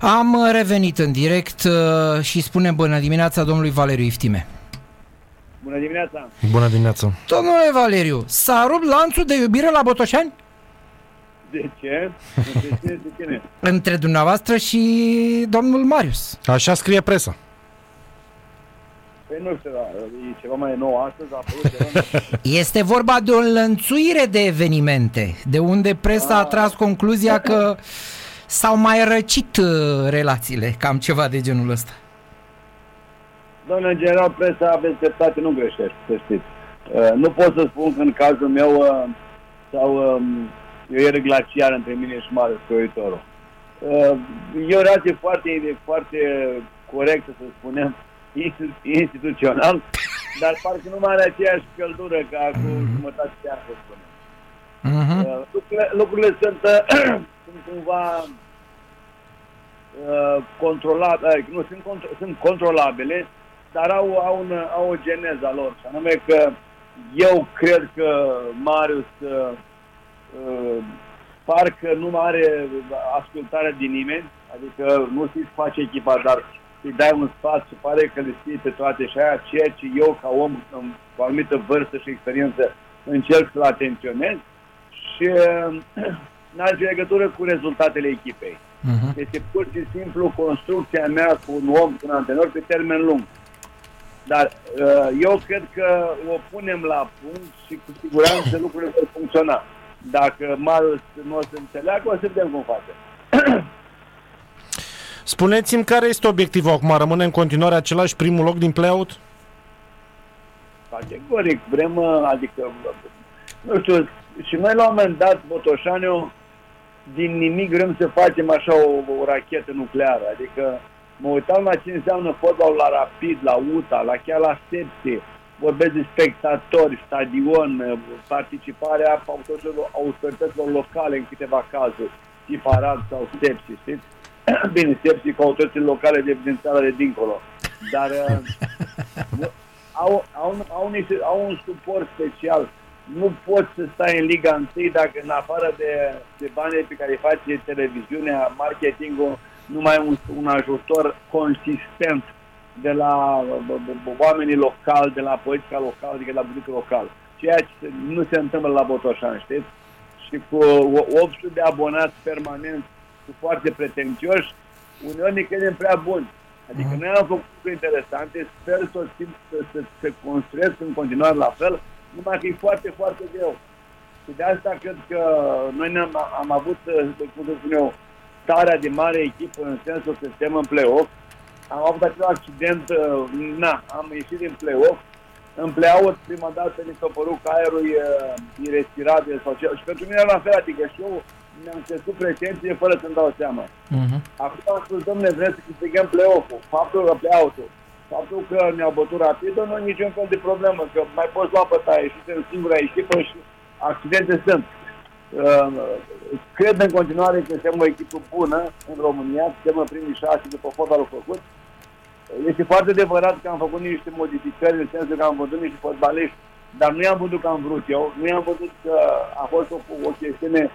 Am uh, revenit în direct uh, și spunem bună dimineața domnului Valeriu Iftime. Bună dimineața! Bună dimineața! Domnule Valeriu, s-a rupt lanțul de iubire la Botoșani? De ce? De ce? De cine? Între dumneavoastră și domnul Marius. Așa scrie presa. Păi nu știu, e ceva mai nou astăzi, a apărut ceva Este vorba de o înlănțuire de evenimente, de unde presa a tras concluzia că s-au mai răcit uh, relațiile, cam ceva de genul ăsta. Doamne, în general, presa aveți dreptate, nu greșește, să știți. Uh, nu pot să spun că în cazul meu uh, sau um, eu era glaciar între mine și Marius Croitorul. Uh, e o relație foarte, foarte corectă, să spunem, institu- instituțional, dar parcă nu mai are aceeași căldură ca cu jumătate de an, să spunem. Mhm. Uh, lucrurile, lucrurile sunt, uh, sunt cumva uh, controlate, nu, sunt, contro- sunt controlabile, dar au, au, un, au o geneză a lor, și anume că eu cred că Marius uh, uh, parcă nu mai are ascultare din nimeni, adică nu știți să face echipa, dar îi dai un spațiu, pare că le știi pe toate și aia, ceea ce eu ca om în- cu o anumită vârstă și experiență încerc să-l atenționez. Și uh, n-are legătură cu rezultatele echipei. Mhm. Este pur și simplu construcția mea cu un om, cu un antrenor pe termen lung. Dar uh, eu cred că o punem la punct și cu siguranță lucrurile vor funcționa. Dacă Marius nu o să înțeleagă, o să vedem cum face. Spuneți-mi care este obiectivul acum? Rămâne în continuare același primul loc din play-out? Categoric, vrem, uh, adică, uh, nu știu, și noi la un moment dat, Botoșaniu, din nimic vrem să facem așa o, o rachetă nucleară. Adică mă uitam la ce înseamnă fotbal la Rapid, la UTA, la chiar la Sepsi, vorbesc de spectatori, stadion, uh, participarea autorităților, autorităților locale în câteva cazuri, tip Arad sau Sepsi, știți? Bine, Sepsi cu autoritățile locale de din țara de dincolo. Dar uh, nu- au, au, au, niște, au un suport special. Nu poți să stai în Liga 1 dacă în afară de, de banii pe care îi face televiziunea, marketingul, nu mai ai un, un ajutor consistent de la b- b- b- oamenii locali, de la politica locală, adică de la bugetul local. Ceea ce se- nu se întâmplă la Botoșan, știți? Și cu o- 800 de abonați permanenți, cu foarte pretențioși, uneori ne credem prea buni. Adică noi am făcut lucruri interesante, sper să, o simt, să, să, să construiesc în continuare la fel, numai că e foarte, foarte greu. Și de asta cred că noi ne-am, am avut, uh, cum să spun eu, starea de mare echipă în sensul că suntem în play-off. Am avut acel accident, uh, na, am ieșit din play-off. În play-out, prima dată mi s-a părut că aerul e uh, irrespirabil sau ce. Și pentru mine era la fel, adică și eu mi-am crescut pretenție fără să-mi dau seama. Mhm. Acum am spus, domnule, vrem să câștigăm play-off-ul, faptul că play-out-ul, faptul că ne-au bătut rapid, nu e niciun fel de problemă, că mai poți lua pe taie și suntem singura echipă și accidente sunt. Uh, cred în continuare că suntem o echipă bună în România, suntem în primii șase după fotbalul făcut. Este foarte adevărat că am făcut niște modificări în sensul că am văzut niște fotbaliști, dar nu i-am văzut că am vrut eu, nu i-am văzut că a fost o, o chestiune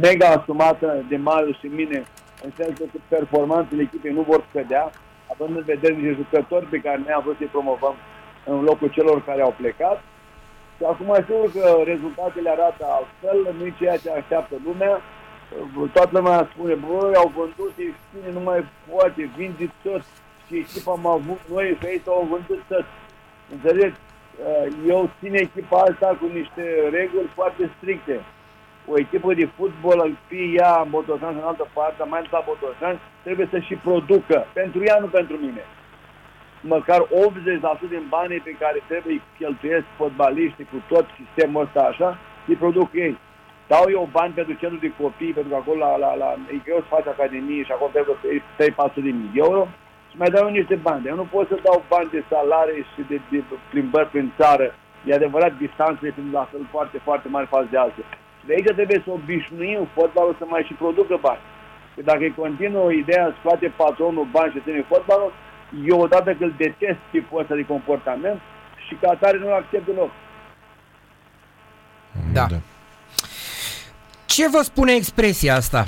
mega asumată de Marius și mine, în sensul că performanțele echipei nu vor scădea, având în vedere niște jucători pe care noi am vrut să-i promovăm în locul celor care au plecat. Și acum sigur că rezultatele arată altfel, nu e ceea ce așteaptă lumea. Toată lumea spune, băi, au vândut, e bine, nu mai poate, vindeți tot. Și echipa am avut noi, că ei s-au vândut tot. Înțelegeți? Eu țin echipa asta cu niște reguli foarte stricte. O echipă de fotbal, fie ea în Botoșan sau în altă parte, mai ales la Botoșan, trebuie să și producă. Pentru ea, nu pentru mine măcar 80% din banii pe care trebuie îi cheltuiesc fotbaliștii cu tot sistemul ăsta așa, îi produc ei. Dau eu bani pentru centru de copii, pentru că acolo la, la, la, e greu să faci academie și acolo trebuie să iei 3-400 de mii de euro și mai dau eu niște bani. Eu nu pot să dau bani de salarii și de, de plimbări prin țară. E adevărat, distanțele sunt la fel foarte, foarte mari față de alții. Și de aici trebuie să obișnuim fotbalul să mai și producă bani. Că dacă îi continuă ideea să scoate patronul bani și ține fotbalul, eu odată că îl detest tipul ăsta de comportament și ca atare nu-l accept deloc. Da. Ce vă spune expresia asta?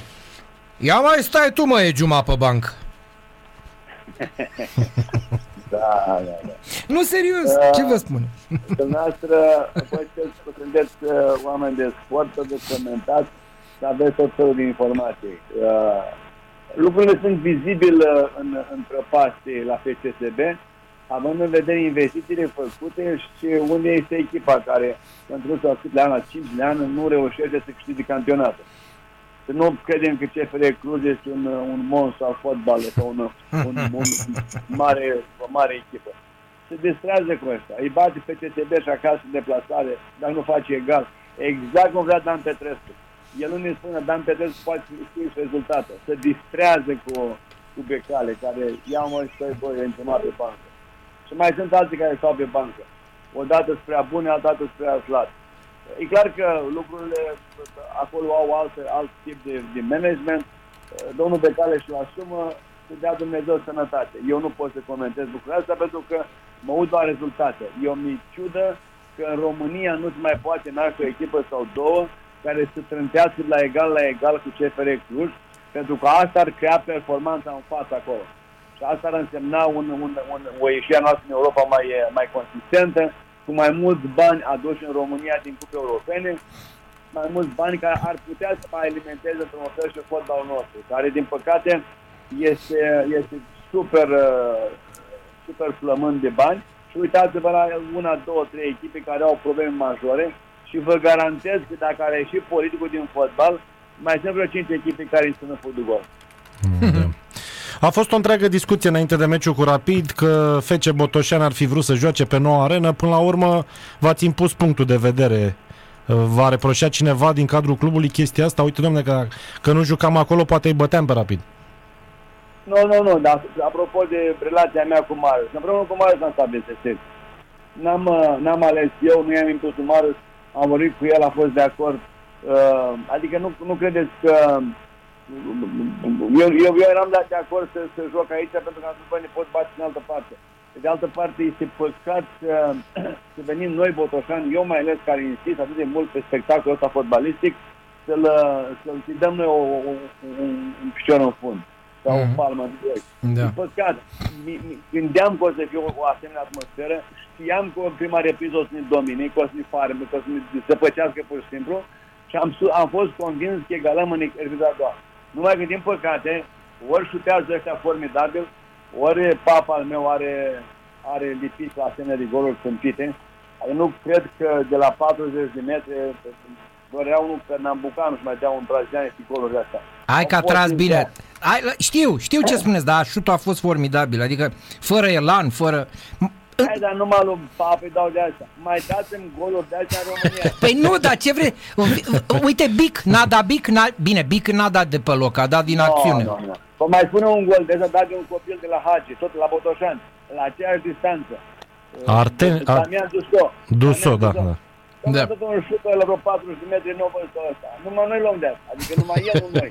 Ia mai stai tu, mă, Egiuma, pe bancă. Da, da, da. Nu, serios, Da. ce vă spun? Dumneavoastră, voi să sunteți uh, oameni de sport, să documentați, să aveți tot felul de informații. Uh, lucrurile sunt vizibile în, în prăpastie la FCSB, având în vedere investițiile făcute și unde este echipa care, pentru sau cât de ani, la 5 de ani, nu reușește să câștige campionatul. Să nu credem că CFR Cluj este un, un monstru al fotbalului sau un, un, un mare, o mare echipă se distrează cu ăsta. Îi bate pe CTB și acasă în deplasare, dar nu face egal. Exact cum vrea Dan Petrescu. El nu ne spune, Dan Petrescu poate scrie rezultate. Se distrează cu, cu becale, care ia mă și doi boi închemat pe bancă. Și mai sunt alții care stau pe bancă. Odată spre a bune, altă spre a slat. E clar că lucrurile acolo au alt, alt tip de, de management. Domnul Becale și-l asumă, să dea Dumnezeu sănătate. Eu nu pot să comentez lucrurile astea pentru că mă uit la rezultate. Eu mi ciudă că în România nu-ți mai poate naște o echipă sau două care să trântească la egal la egal cu CFR Cluj, pentru că asta ar crea performanța în față acolo. Și asta ar însemna un, un, un, o ieșire noastră în Europa mai, mai consistentă, cu mai mulți bani aduși în România din cupe europene, mai mulți bani care ar putea să mai alimenteze într-un fel și fotbalul nostru, care din păcate este, este super, uh, super flămând de bani și uitați-vă la una, două, trei echipe care au probleme majore și vă garantez că dacă are ieșit politicul din fotbal, mai sunt vreo 5 echipe care îi sună fut gol. Da. A fost o întreagă discuție înainte de meciul cu Rapid că FC Botoșan ar fi vrut să joace pe noua arenă. Până la urmă v-ați impus punctul de vedere. V-a reproșat cineva din cadrul clubului chestia asta? Uite, domne, că, că nu jucam acolo, poate îi băteam pe Rapid. Nu, nu, nu, dar apropo de relația mea cu Marius, împreună cu Marius am stat BSS. N-am, uh, n-am ales eu, nu i-am impus lui Marius, am vorbit cu el, a fost de acord. Uh, adică nu, nu credeți că eu, eu, eu eram de acord să, să joc aici pentru că am spus, bă, ne pot bate în altă parte. Pe de altă parte, este păcat să, să venim noi, Botoșani, eu mai ales care insist atât de mult pe spectacolul ăsta fotbalistic, să-l, să-l să dăm noi o, o, un, un picior în fund sau mm-hmm. o palmă în doi. Da. E păcat. Mi- mi- Gândeam că o să fie o, o asemenea atmosferă, știam că în prima repriză o să ne domine, că o să ne farme, că o să ne zăpăcească pur și simplu și am, su- am fost convins că egalăm în repriza a doua. Numai că, din păcate, ori șutează ăștia formidabil, ori papa al meu are, are lipit la asemenea de goluri câmpite. Eu nu cred că de la 40 de metri dorea unul Pernambucanu și mai dea un brazilian și golurile astea. Hai că a Au fost tras bine. exact. Hai, știu, știu ce spuneți, dar șutul a fost formidabil, adică fără elan, fără... Hai, dar numai lui Pape dau de asta. Mai dați-mi goluri de astea în România. Păi nu, dar ce vrei? Uite, Bic, n-a dat Bic, n-a... bine, Bic n-a dat de pe loc, a dat din acțiune. No, no, no. Vă mai spune un gol de ăsta dat de un copil de la Hagi, tot la Botoșani, la aceeași distanță. Arte- Ar- Damian Duso. Duso, da, Damian da. Da. Da. Am dat un șut la vreo 40 de metri, nu văzut ăsta. Numai noi luăm de asta. Adică numai el, nu noi.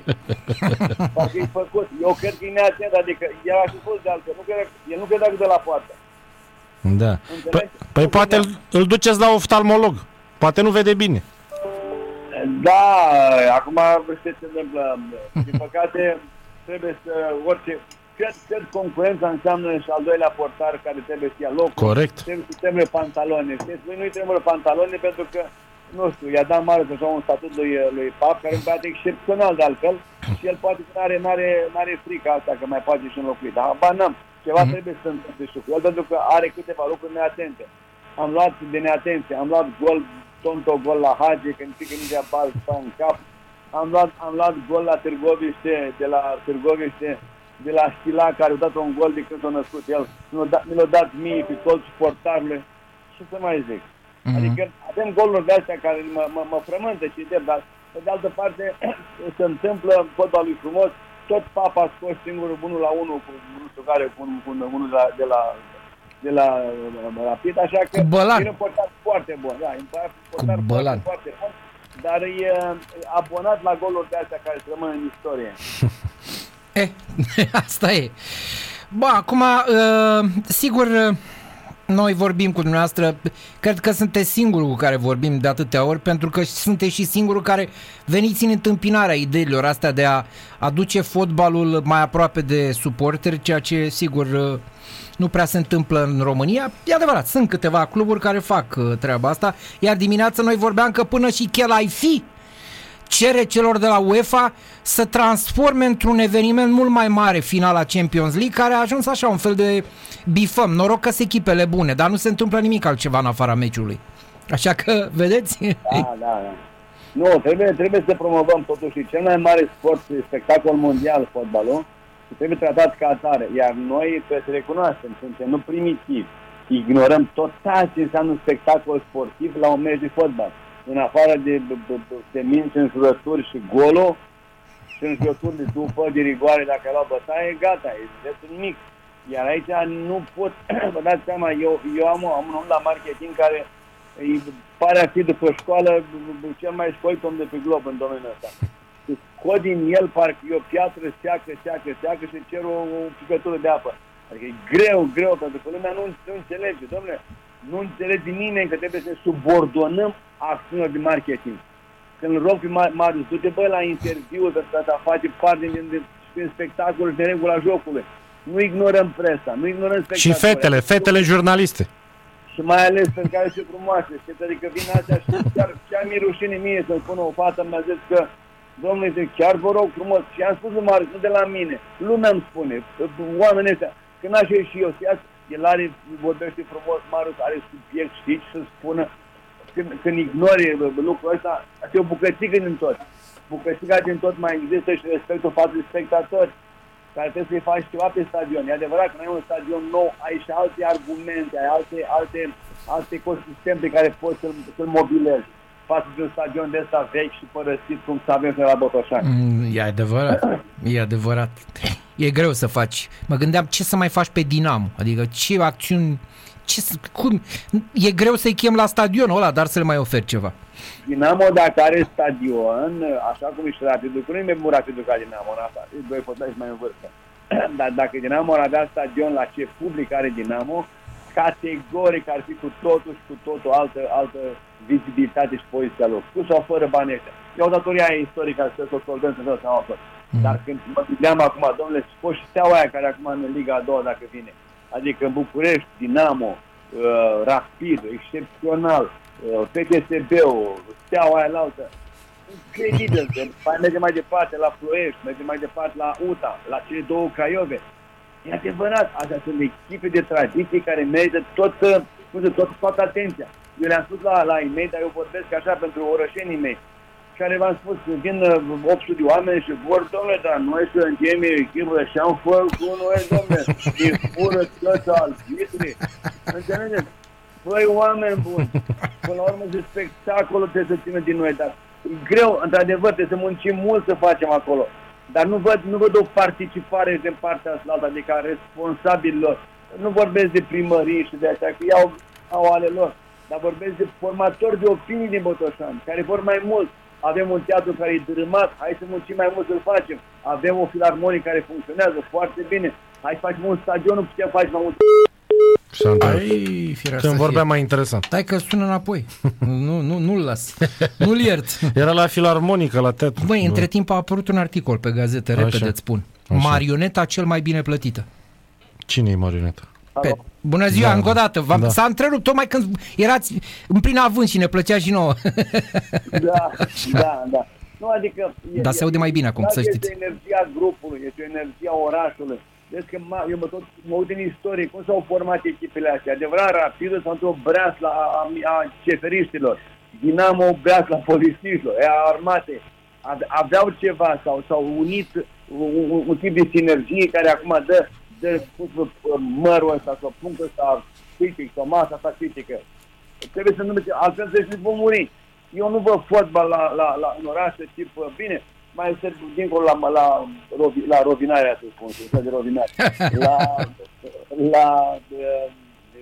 Parcă e făcut. Eu cred că e neatent, adică el a și fost de altfel. Nu cred, el nu credea că de la poartă. Da. Înțelegi? Păi, păi poate îl, îl duceți la oftalmolog. Poate nu vede bine. Da, acum ce se întâmplă. Din păcate, trebuie să orice... Cred, cred concurența înseamnă și al doilea portar care trebuie să ia locul. Corect. Trebuie să trebuie pantalone. Știți, lui nu-i trebuie pantalone pentru că, nu știu, i-a dat mare așa un statut lui, lui Pap, care e un băiat excepțional de altfel și el poate că n-are, n-are, n-are frica asta că mai poate și înlocui. Dar habar n-am. Ceva Mhm. trebuie să se întâmple și cu el pentru că are câteva lucruri neatente. Am luat de neatenție, am luat gol, tonto gol la Hagi, când pică mingea bal sau în cap. Am luat, am luat gol la Târgoviște, de la Târgoviște, de la Stila, care a dat un gol de când s-a născut el. Mi l-a dat, mi l-a dat mie pe colțul portarului. Ce să mai zic? Mhm. Adică avem goluri de astea care mă, mă, mă frământă și de, dar pe de altă parte se întâmplă fotbalul e frumos, tot papa a scos singurul bunul la unul cu nu știu care, cu, un- cu un- unul de la, de la de la uh, Rapid, așa că Cu Bălan. e un portar foarte bun, da, e un portar foarte, Bălan. foarte bun, dar e uh, abonat la goluri de astea care se rămân în istorie. Eh, asta e. Bă, acum, uh, sigur, uh, Noi vorbim cu dumneavoastră, cred că sunteți singurul cu care vorbim de atâtea ori, pentru că sunteți și singurul care veniți în întâmpinarea ideilor astea de a aduce fotbalul mai aproape de suporteri, ceea ce, sigur, nu prea se întâmplă în România. E adevărat, sunt câteva cluburi care fac uh, treaba asta, iar dimineața noi vorbeam că până și fi cere celor de la UEFA să transforme într-un eveniment mult mai mare finala Champions League, care a ajuns așa un fel de bifăm. Noroc că sunt echipele bune, dar nu se întâmplă nimic altceva în afara meciului. Așa că, vedeți? Da, da, da. Nu, trebuie, trebuie să promovăm totuși cel mai mare sport, spectacol mondial, fotbalul, și trebuie tratat ca atare. Iar noi trebuie să recunoaștem, suntem nu primitivi. Ignorăm total ce înseamnă spectacol sportiv la un meci de fotbal în afară de, de, de în jurături și golo și în jurături de după, de rigoare, dacă ai luat bătaie, gata, e destul nimic. Iar aici nu pot, vă dați seama, eu, eu am, am un om la marketing care îi pare a fi după școală cel mai școlit om de pe glob în domeniul ăsta. Scot din el parcă e o piatră, seacă, seacă, seacă și cer o, o picătură de apă. Adică e greu, greu, pentru că lumea nu, nu înțelege. Domnule, nu înțelege nimeni că trebuie să subordonăm acțiunilor de marketing. Când îl rog pe Marius, du-te bă la interviu pentru a face parte din, din, din spectacolul de regula jocului. Nu ignorăm presa, nu ignorăm spectacolul. Și fetele, fetele jurnaliste. Și mai ales pentru care și frumoase. Știți? Adică vin astea și chiar, chiar mi-e rușine mie să-mi spună o fată, mi-a zis că Domnule, chiar vă rog frumos, și am spus lui Marius, nu de la mine, lumea îmi spune, oamenii ăștia, când aș și eu, știați, el are, vorbește frumos, Marius are subiect, știți, să spună, când, când ignori lucrul ăsta, asta e o bucățică din tot. Bucățica din tot mai există și respectul față de spectatori care trebuie să-i faci ceva pe stadion. E adevărat că nu ai un stadion nou, ai și alte argumente, ai alte, alte, alte ecosisteme pe care poți să-l, să mobilezi față de un stadion de ăsta vechi și părăsit cum să avem la Botoșani. Mm, e adevărat, e adevărat. E greu să faci. Mă gândeam ce să mai faci pe Dinamo, adică ce acțiuni ce, cum? E greu să-i chem la stadionul ăla, dar să le mai ofer ceva. Dinamo, dacă are stadion, așa cum e și Rapidul, nu e mai bun Rapidul ca Dinamo, în asta, doi fotbaliști mai în vârstă. Dar dacă Dinamo ar avea stadion la ce public are Dinamo, categoric ar fi cu totul și cu totul altă, altă vizibilitate și poziția lor. Cu sau fără bani ăștia. E o datorie aia istorică să o solvăm să dau seama mm. Dar când mă gândeam acum, domnule, și steaua aia care acum în Liga a doua, dacă vine, adică în București, Dinamo, uh, Rapid, excepțional, uh, PTSB-ul, Steaua aia la altă, incredibil, mai merge mai departe la Ploiești, merge mai departe la UTA, la cele două Craiove. E adevărat, astea sunt echipe de tradiție care merită tot, uh, tot, toată atenția. Eu le-am spus la, la e dar eu vorbesc așa pentru orășenii mei care v-am spus, vin 800 uh, de oameni și vor, domnule, dar noi suntem echipă și am făcut noi, domnule, e fură toți arbitrii. Înțelegeți? Păi, oameni buni, până la urmă și spectacolul trebuie să țină din noi, dar e greu, într-adevăr, trebuie să muncim mult să facem acolo. Dar nu văd, nu văd o participare din partea asta, adică a responsabililor. Nu vorbesc de primării și de așa, că iau, au ale lor, dar vorbesc de formatori de opinii din Botoșani, care vor mai mult, avem un teatru care e dărâmat, hai să muncim mai mult să-l facem. Avem o filarmonie care funcționează foarte bine, hai să facem un stadion, nu putem face mai mult. Ai, Când vorbeam mai interesant. Stai că sună înapoi. nu, nu, nu-l las. Nu-l iert. Era la filarmonică, la teatru. Băi, între timp a apărut un articol pe gazetă, repede îți spun. Așa. Marioneta cel mai bine plătită. Cine e marioneta? Pe... Bună ziua, da, încă o dată. Da. S-a întrerupt tocmai când erați în plin avânt și ne plăcea și nouă. da, da, da. Nu, adică... E, Dar se aude mai bine acum, să știți. Este energia grupului, este energia orașului. Deci că eu mă tot mă uit în istorie, cum s-au format echipele astea. Adevărat, rapid s-a întors breas la a, a ceferiștilor. Dinamo breas la polițiștilor, a armate. Aveau ceva sau s-au unit un, un, un tip de sinergie care acum dă de pus mărul ăsta sau punctul ăsta critic sau masa asta critică. Trebuie să nu merge, altfel să vom muri. Eu nu văd fotbal la, la, la, în orașe tip, bine, mai este dincolo la, la, la, la rovinarea, să spun, să de rovinare. La, la, de, de,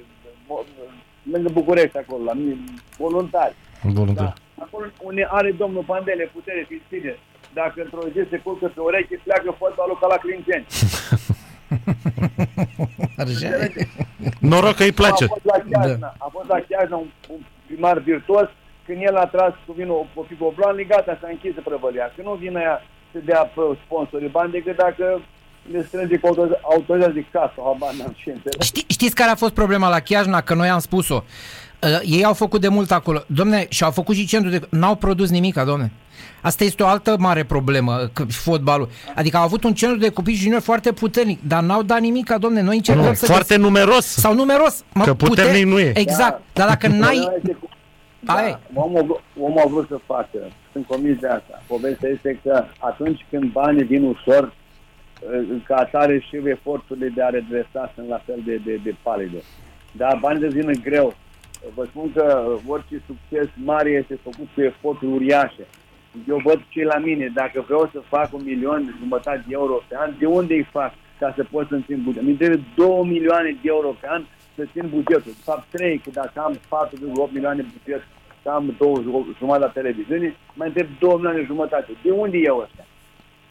lângă București, acolo, la voluntari. Voluntari. Da. Acolo unde are domnul Pandele putere, fiți dacă într-o zi se culcă pe ureche, pleacă fotbalul ca la Clinceni. Așa e. Noroc că îi place. A fost la Chiajna, a fost la Chiajna un, un primar virtuos, când el a tras cu vinul o fi gobloan, gata, s-a închis prăvălia. Că nu vine aia să dea pe sponsorii bani decât dacă le strânge cu autoriza- autorizația de casă, habar n-am ce înțeleg. Ști, știți care a fost problema la Chiajna? Că noi am spus-o. Uh, ei au făcut de mult acolo. Domne, și-au făcut și centru de... N-au produs nimica, domne. Asta este o altă mare problemă, că, fotbalul. Adică au avut un centru de copii juniori foarte puternic, dar n-au dat nimica, domne. Noi încercăm Nu, să... foarte numeros. Sau numeros. Mă, Că puternic nu e. Exact. Dar dacă n-ai... Problema este cu- Aia e. Da, omul, a vrut- omul a vrut să facă. Sunt convins de asta. Povestea este că atunci când banii vin ușor, eh, ca atare și eforturile de a redresa sunt la fel de, de, de palide. Dar banii devină greu. Vă spun că orice succes mare este făcut cu eforturi uriașe. Eu văd ce la mine. Dacă vreau să fac un milion jumătate de euro pe an, de unde îi fac ca să pot să-mi țin bugetul? Mi trebuie 2 milioane de euro pe an să țin bugetul. De fapt, 3, că dacă am 4,8 milioane de buget, să am 2 jumătate la televiziune, mai întreb 2 milioane jumătate. De unde iau ăsta?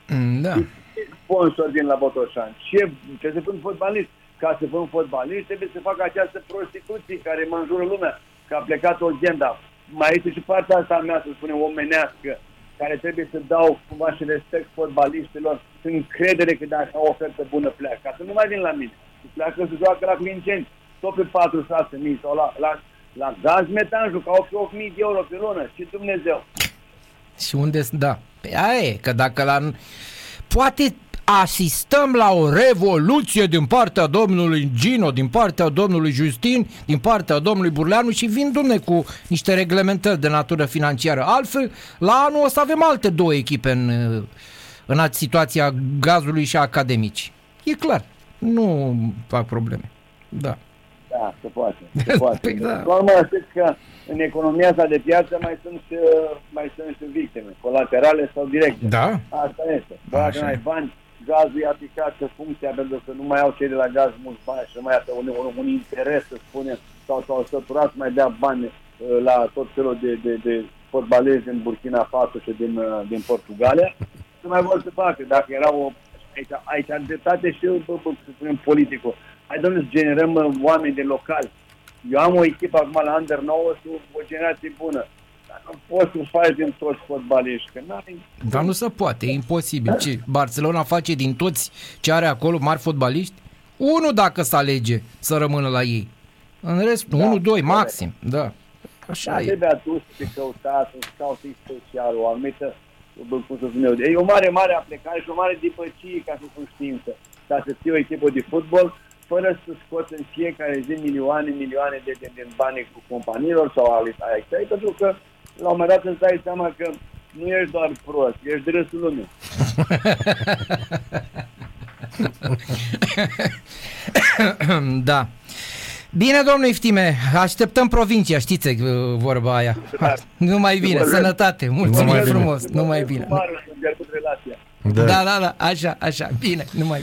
Mm, Da. Ce sponsor din la Botoșan? Ce, trebuie să fim fotbalist. Ca să fim fotbalist, trebuie să fac această prostituție care mă înjură lumea, că a plecat o agenda. Mai este și partea asta a mea, să spunem, omenească, care trebuie să dau cumva și respect fotbaliștilor, încredere că dacă au o ofertă bună pleacă. Ca să nu mai vin la mine. Și pleacă să joacă la Clinceni, tot pe 4-6 mii sau la, la, la gaz metan jucau pe 8 mii de euro pe lună. Și Dumnezeu. Și unde... Da. Pe aia e, că dacă la... Poate asistăm la o revoluție din partea domnului Gino, din partea domnului Justin, din partea domnului Burleanu și vin, domne, cu niște reglementări de natură financiară. Altfel, la anul o să avem alte două echipe în, în situația gazului și a academici. E clar. Nu fac probleme. Da. Da, se poate. Se poate. Păi da. Normal, știți că în economia asta de piață mai sunt, și, mai sunt și victime, colaterale sau directe. Da? Asta este. Dacă Așa. nu ai bani, gazul e aplicat pe funcția pentru că nu mai au cei de la gaz mulți bani și nu mai au un, un, un interes, să spunem, sau s-au săturat să mai dea bani uh, la tot felul de, de, de fotbaliști din Burkina Faso și din, uh, din Portugalia. Ce mai vor să facă? Dacă era o... Aici, aici am dreptate și eu, bă, bă, să spunem, politicul. Hai, domnule, să generăm uh, oameni de local. Eu am o echipă acum la Under 9 și o generație bună. Dar nu poți să faci din toți fotbaliști, că n-ai Dar nu se poate, e imposibil. Ce? Barcelona face din toți ce are acolo mari fotbaliști? Unul dacă să alege să rămână la ei. În rest, Da, unul, doi, corect. maxim. Da. Așa Da, e. trebuie adus pe căutat, să cauți special, o anumită, bă, cum să spun eu, e o mare, mare aplicare și o mare dipăcie ca să spun știință, ca să fie o echipă de fotbal, fără să scoți în fiecare zi milioane, milioane de, de, de bani cu companiilor sau ale ai pentru că la un moment dat îți dai seama că nu ești doar prost, ești de râsul lumii. da. Bine, domnul Iftime, așteptăm provincia, știți uh, vorba aia. Nu mai bine, sănătate, mulțumim Numai bine. frumos, nu mai bine. Mare, să relația. Da, da, da, așa, așa, bine, nu mai